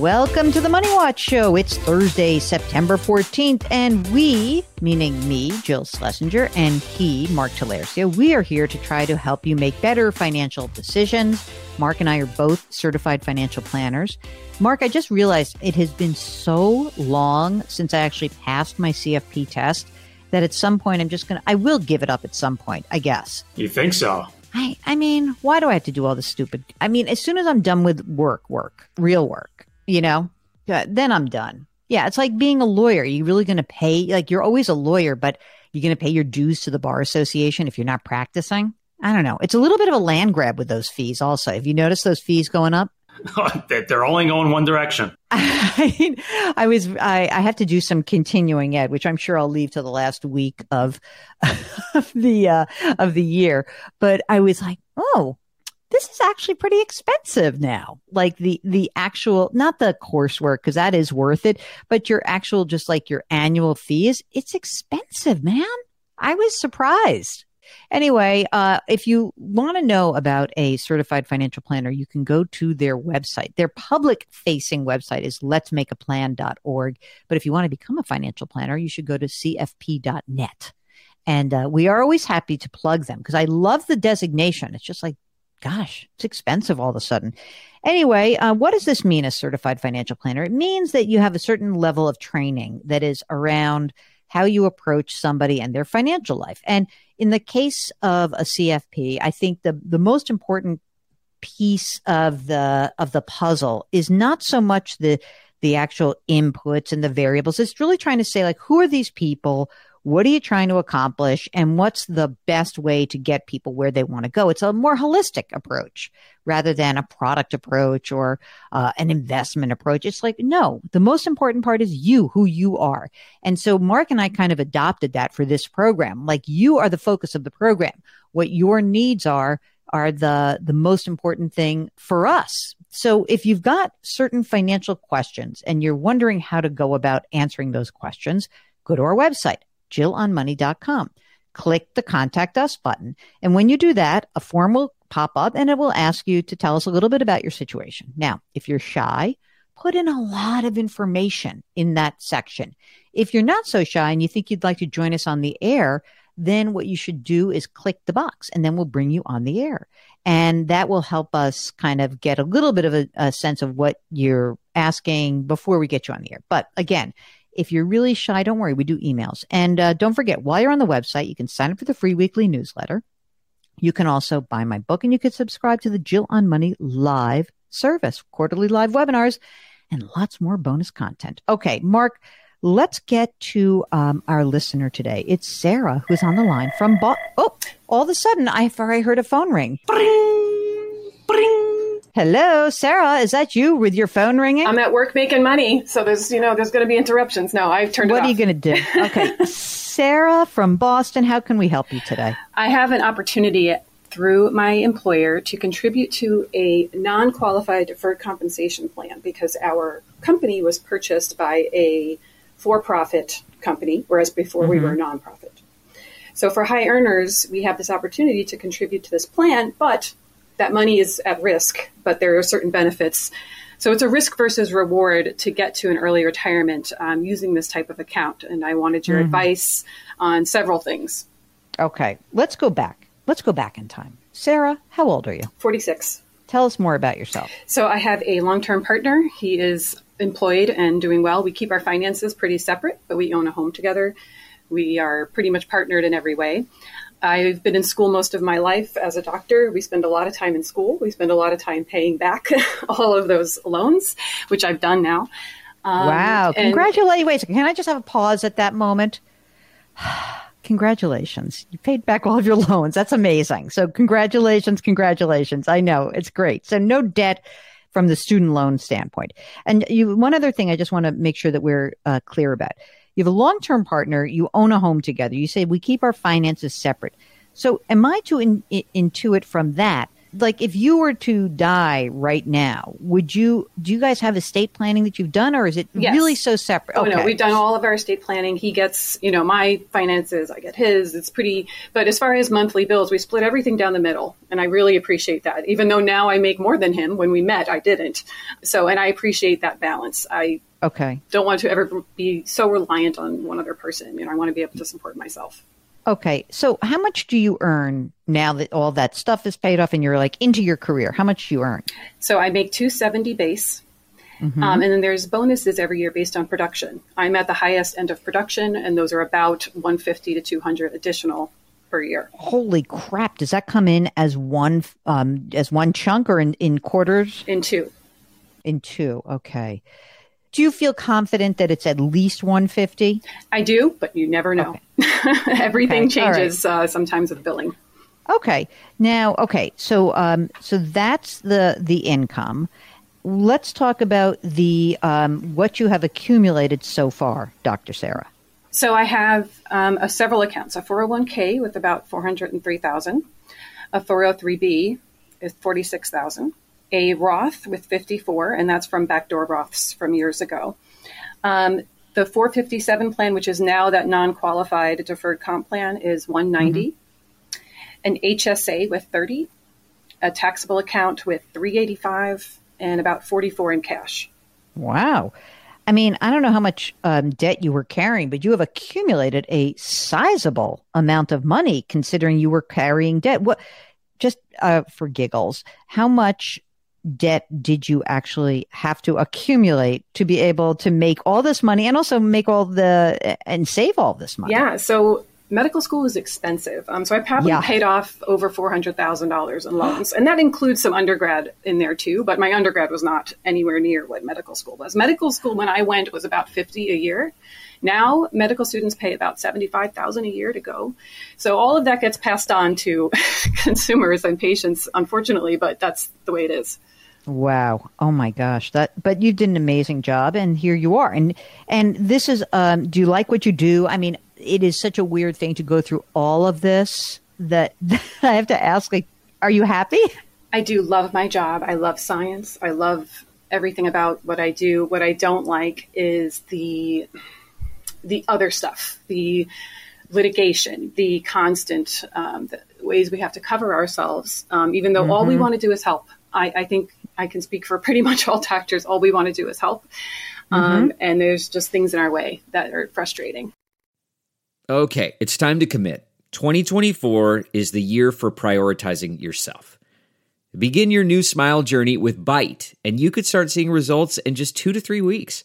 Welcome to the Money Watch Show. It's Thursday, September 14th, and we, meaning me, Jill Schlesinger, and he, Mark Talercia, we are here to try to help you make better financial decisions. Mark and I are both certified financial planners. Mark, I just realized it has been so long since I actually passed my CFP test that at some point I'm just going to, I will give it up at some point, I guess. You think so? I, I mean, why do I have to do all this stupid? I mean, as soon as I'm done with work, work, real work, you know, then I'm done. Yeah, it's like being a lawyer. You're really going to pay, like, you're always a lawyer, but you're going to pay your dues to the Bar Association if you're not practicing. I don't know. It's a little bit of a land grab with those fees, also. Have you noticed those fees going up? They're only going one direction. I, I was I, I have to do some continuing ed, which I'm sure I'll leave to the last week of, of the uh, of the year. But I was like, oh, this is actually pretty expensive now. Like the the actual not the coursework because that is worth it, but your actual just like your annual fees, it's expensive, man. I was surprised. Anyway, uh, if you want to know about a certified financial planner, you can go to their website. Their public facing website is letsmakeaplan.org. But if you want to become a financial planner, you should go to cfp.net. And uh, we are always happy to plug them because I love the designation. It's just like, gosh, it's expensive all of a sudden. Anyway, uh, what does this mean, a certified financial planner? It means that you have a certain level of training that is around how you approach somebody and their financial life. And in the case of a CFP, I think the, the most important piece of the of the puzzle is not so much the the actual inputs and the variables. It's really trying to say like who are these people? What are you trying to accomplish? And what's the best way to get people where they want to go? It's a more holistic approach rather than a product approach or uh, an investment approach. It's like, no, the most important part is you, who you are. And so Mark and I kind of adopted that for this program. Like you are the focus of the program. What your needs are are the the most important thing for us. So if you've got certain financial questions and you're wondering how to go about answering those questions, go to our website jillonmoney.com. Click the contact us button. And when you do that, a form will pop up and it will ask you to tell us a little bit about your situation. Now, if you're shy, put in a lot of information in that section. If you're not so shy and you think you'd like to join us on the air, then what you should do is click the box and then we'll bring you on the air. And that will help us kind of get a little bit of a, a sense of what you're asking before we get you on the air. But again, if you're really shy, don't worry, we do emails. And uh, don't forget, while you're on the website, you can sign up for the free weekly newsletter. You can also buy my book and you can subscribe to the Jill on Money live service, quarterly live webinars, and lots more bonus content. Okay, Mark, let's get to um, our listener today. It's Sarah who's on the line from Oh, all of a sudden, I, I heard a phone ring. Bring, bring. Hello, Sarah. Is that you with your phone ringing? I'm at work making money, so there's you know there's going to be interruptions. No, I've turned. what are you going to do? Okay, Sarah from Boston. How can we help you today? I have an opportunity through my employer to contribute to a non-qualified deferred compensation plan because our company was purchased by a for-profit company, whereas before we were a mm-hmm. nonprofit. So for high earners, we have this opportunity to contribute to this plan, but that money is at risk, but there are certain benefits. So it's a risk versus reward to get to an early retirement um, using this type of account. And I wanted your advice on several things. Okay, let's go back. Let's go back in time. Sarah, how old are you? 46. Tell us more about yourself. So I have a long term partner. He is employed and doing well. We keep our finances pretty separate, but we own a home together. We are pretty much partnered in every way. I've been in school most of my life as a doctor. We spend a lot of time in school. We spend a lot of time paying back all of those loans, which I've done now. Um, wow, congratulations. Wait, can I just have a pause at that moment? Congratulations. You paid back all of your loans. That's amazing. So, congratulations, congratulations. I know it's great. So, no debt from the student loan standpoint. And you, one other thing I just want to make sure that we're uh, clear about. You have a long term partner, you own a home together. You say we keep our finances separate. So, am I to in, in, intuit from that? Like, if you were to die right now, would you, do you guys have estate planning that you've done, or is it Yes. really so separate? Oh no, we've done all of our estate planning. He gets, you know, my finances, I get his. It's pretty, but as far as monthly bills, we split everything down the middle, and I really appreciate that. Even though now I make more than him, when we met, I didn't. So, and I appreciate that balance. I Okay. don't want to ever be so reliant on one other person. You know, I want to be able to support myself. Okay. So, how much do you earn now that all that stuff is paid off and you're like into your career? How much do you earn? So I make 270 base. Um, and then there's bonuses every year based on production. I'm at the highest end of production, and those are about 150 to 200 additional per year. Holy crap! Does that come in as one um, as one chunk or in, in quarters? In two. In two. Okay. Do you feel confident that it's at least 150? I do, but you never know. Everything Okay, all right. changes uh, sometimes with billing. Okay. Now, okay. So, um, so that's the the income. Let's talk about the um, what you have accumulated so far, Dr. Sarah. So I have um, a several accounts: a 401k with about 403,000, a 403b is 46,000, a Roth with 54, and that's from backdoor Roths from years ago. Um, the 457 plan, which is now that non-qualified deferred comp plan, is 190. An HSA with 30, a taxable account with 385, and about 44 in cash. Wow. I mean, I don't know how much um, debt you were carrying, but you have accumulated a sizable amount of money considering you were carrying debt. What, just uh, for giggles, how much debt did you actually have to accumulate to be able to make all this money and also make all the and save all this money? Yeah, so medical school is expensive. Um, so I probably Yeah. paid off over four hundred thousand dollars in loans, and that includes some undergrad in there too. But my undergrad was not anywhere near what medical school was. Medical school when I went was about fifty a year. Now medical students pay about seventy five thousand a year to go. So all of that gets passed on to consumers and patients, unfortunately. But that's the way it is. Wow. Oh my gosh. That but you did an amazing job and here you are. And and this is um do you like what you do? I mean, it is such a weird thing to go through all of this that, I have to ask like are you happy? I do love my job. I love science. I love everything about what I do. What I don't like is the the other stuff, the litigation, the constant um, the ways we have to cover ourselves. Um, even though all we want to do is help. I, I think I can speak for pretty much all doctors. All we want to do is help. Um, And there's just things in our way that are frustrating. Okay, it's time to commit. 2024 is the year for prioritizing yourself. Begin your new smile journey with Byte, and you could start seeing results in just two to three weeks.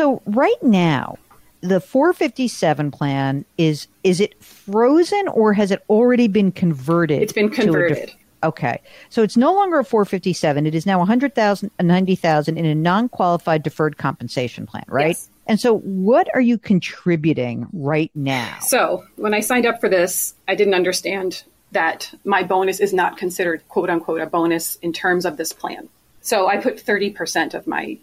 So right now, the 457 plan is is it frozen or has it already been converted? It's been converted. def- okay, so it's no longer a 457. It is now 100,000, 90,000 in a non-qualified deferred compensation plan, right? Yes. And so, what are you contributing right now? So when I signed up for this, I didn't understand that my bonus is not considered quote unquote a bonus in terms of this plan. So I put 30% of my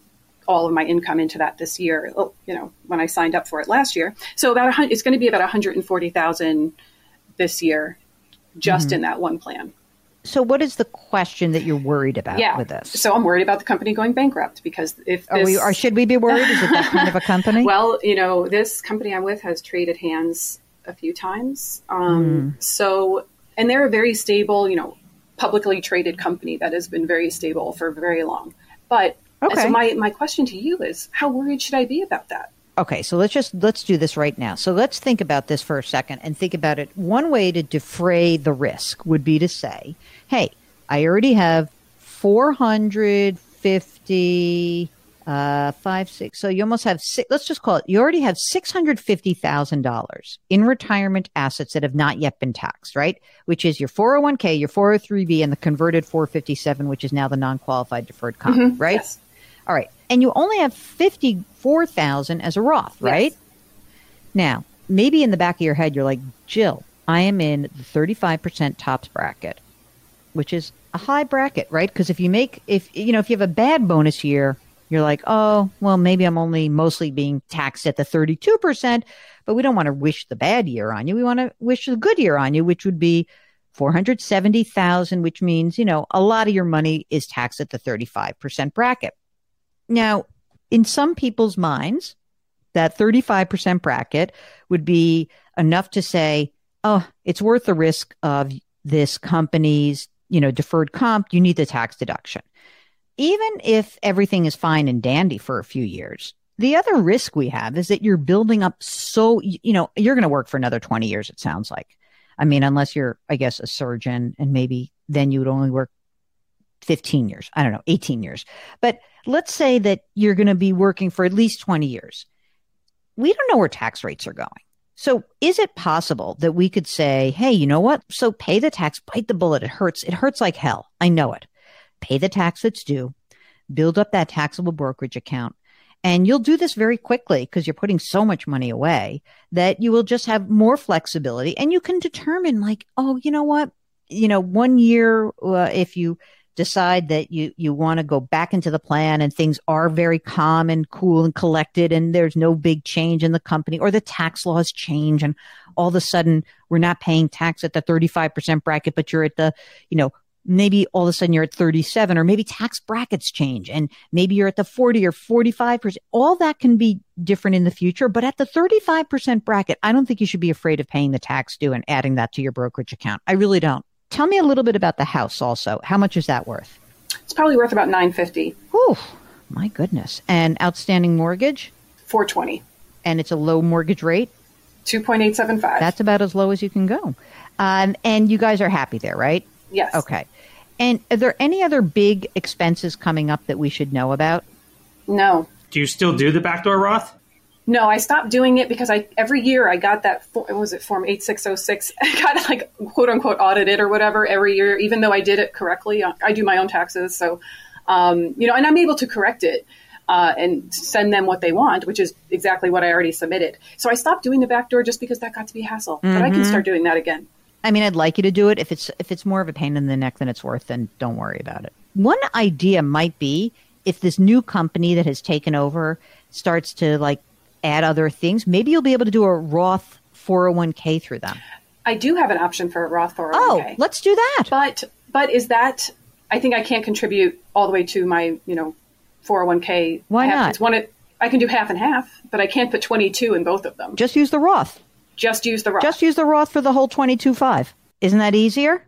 all of my income into that this year. oh, You know, when I signed up for it last year, so about it's going to be about 140,000 this year, just in that one plan. So, what is the question that you're worried about Yeah. with this? So I'm worried about the company going bankrupt because if Are we, or should we be worried? Is it that kind of a company? Well, you know, this company I'm with has traded hands a few times. Um, So, and they're a very stable, you know, publicly traded company that has been very stable for very long. But Okay. so my, my question to you is how worried should I be about that? Okay, so let's just let's do this right now. So let's think about this for a second and think about it. One way to defray the risk would be to say, "Hey, I already have four hundred fifty uh, five six. So you almost have six. Let's just call it. You already have six hundred fifty thousand dollars in retirement assets that have not yet been taxed, right? Which is your four hundred one k, your four hundred three b, and the converted four fifty seven, which is now the non qualified deferred comp, right? Yes. All right. And you only have 54,000 as a Roth, right? Now, maybe in the back of your head you're like, "Jill, I am in the 35% tops bracket." Which is a high bracket, right? Because if you make if you know, if you have a bad bonus year, you're like, "Oh, well, maybe I'm only mostly being taxed at the 32%, but we don't want to wish the bad year on you. We want to wish the good year on you, which would be 470,000, which means, you know, a lot of your money is taxed at the 35% bracket. Now, in some people's minds, that 35% bracket would be enough to say, oh, it's worth the risk of this company's, you know, deferred comp. You need the tax deduction. Even if everything is fine and dandy for a few years, the other risk we have is that you're building up so, you know, you're going to work for another 20 years, it sounds like. I mean, unless you're, I guess, a surgeon and maybe then you would only work 15 years. I don't know, 18 years. But let's say that you're going to be working for at least 20 years. We don't know where tax rates are going. So is it possible that we could say, hey, you know what? So pay the tax, bite the bullet. It hurts. It hurts like hell. I know it. Pay the tax that's due, build up that taxable brokerage account. And you'll do this very quickly because you're putting so much money away that you will just have more flexibility and you can determine like, oh, you know what? You know, one year, uh, if you decide that you you want to go back into the plan and things are very calm and cool and collected and there's no big change in the company or the tax laws change and all of a sudden we're not paying tax at the 35% bracket but you're at the you know maybe all of a sudden you're at 37 or maybe tax brackets change and maybe you're at the 40 or 45% all that can be different in the future but at the 35% bracket i don't think you should be afraid of paying the tax due and adding that to your brokerage account. I really don't Tell me a little bit about the house also. How much is that worth? It's probably worth about 950, Whew, my goodness. And outstanding mortgage? 420, And it's a low mortgage rate? 2.875. That's about as low as you can go. Um, and you guys are happy there, right? yes. Okay. And are there any other big expenses coming up that we should know about? No. Do you still do the backdoor Roth? No, I stopped doing it because I every year I got that what was it form 8606 I got like quote unquote audited or whatever every year even though I did it correctly I do my own taxes so um, you know and I'm able to correct it uh, and send them what they want which is exactly what I already submitted so I stopped doing the back door just because that got to be a hassle but I can start doing that again I mean, I'd like you to do it. If it's if it's more of a pain in the neck than it's worth, then don't worry about it. One idea might be if this new company that has taken over starts to like add other things, maybe you'll be able to do a Roth 401k through them. I do have an option for a Roth 401k Oh, let's do that. but but is that I think I can't contribute all the way to my, you know, 401k. Why I not? It's one, I can do half and half, but I can't put 22 in both of them. Just use the Roth. Just use the Roth. Just use the Roth for the whole 22.5. Isn't that easier?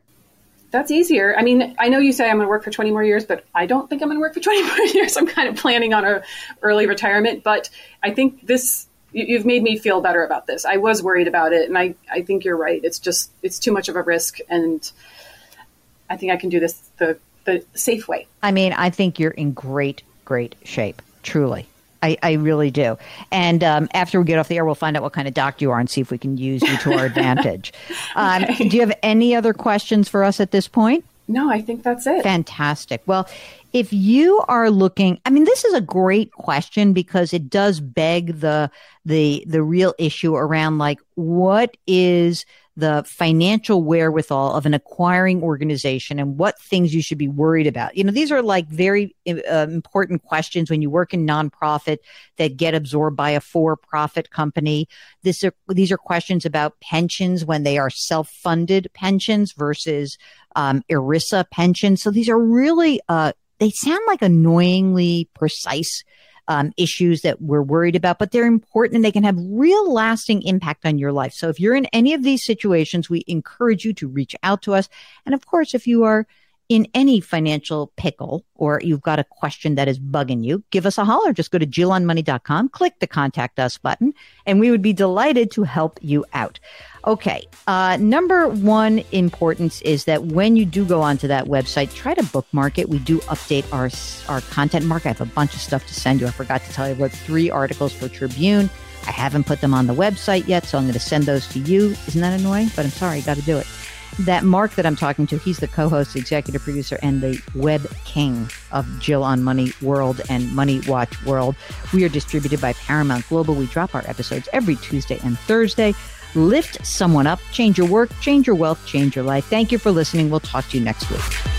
That's easier. I mean, I know you say I'm going to work for 20 more years, but I don't think I'm going to work for 20 more years. I'm kind of planning on a early retirement, but I think this you- you've made me feel better about this. I was worried about it, and I I think you're right. It's just it's too much of a risk, and I think I can do this the the safe way. I mean, I think you're in great, great shape. Truly. I, I really do. And um, after we get off the air, we'll find out what kind of doc you are and see if we can use you to our advantage. Um, do you have any other questions for us at this point? No, I think that's it. Fantastic. Well, if you are looking, I mean, this is a great question because it does beg the the the real issue around like what is the financial wherewithal of an acquiring organization and what things you should be worried about. You know, these are like very uh, important questions when you work in nonprofit that get absorbed by a for-profit company. This are, these are questions about pensions when they are self-funded pensions versus um, ERISA pensions. So these are really uh, they sound like annoyingly precise um, issues that we're worried about, but they're important and they can have real lasting impact on your life. So if you're in any of these situations, we encourage you to reach out to us. And of course, if you are in any financial pickle or you've got a question that is bugging you, give us a holler. Just go to jillonmoney.com, click the contact us button, and we would be delighted to help you out. Okay. Uh, number one importance is that when you do go onto that website, try to bookmark it. We do update our our content. Mark, I have a bunch of stuff to send you. I forgot to tell you. Wrote three articles for Tribune. I haven't put them on the website yet, so I'm going to send those to you. Isn't that annoying? But I'm sorry, got to do it. That Mark that I'm talking to, he's the co-host, executive producer, and the web king of Jill on Money World and Money Watch World. We are distributed by Paramount Global. We drop our episodes every Tuesday and Thursday. Lift someone up, change your work, change your wealth, change your life. Thank you for listening. We'll talk to you next week.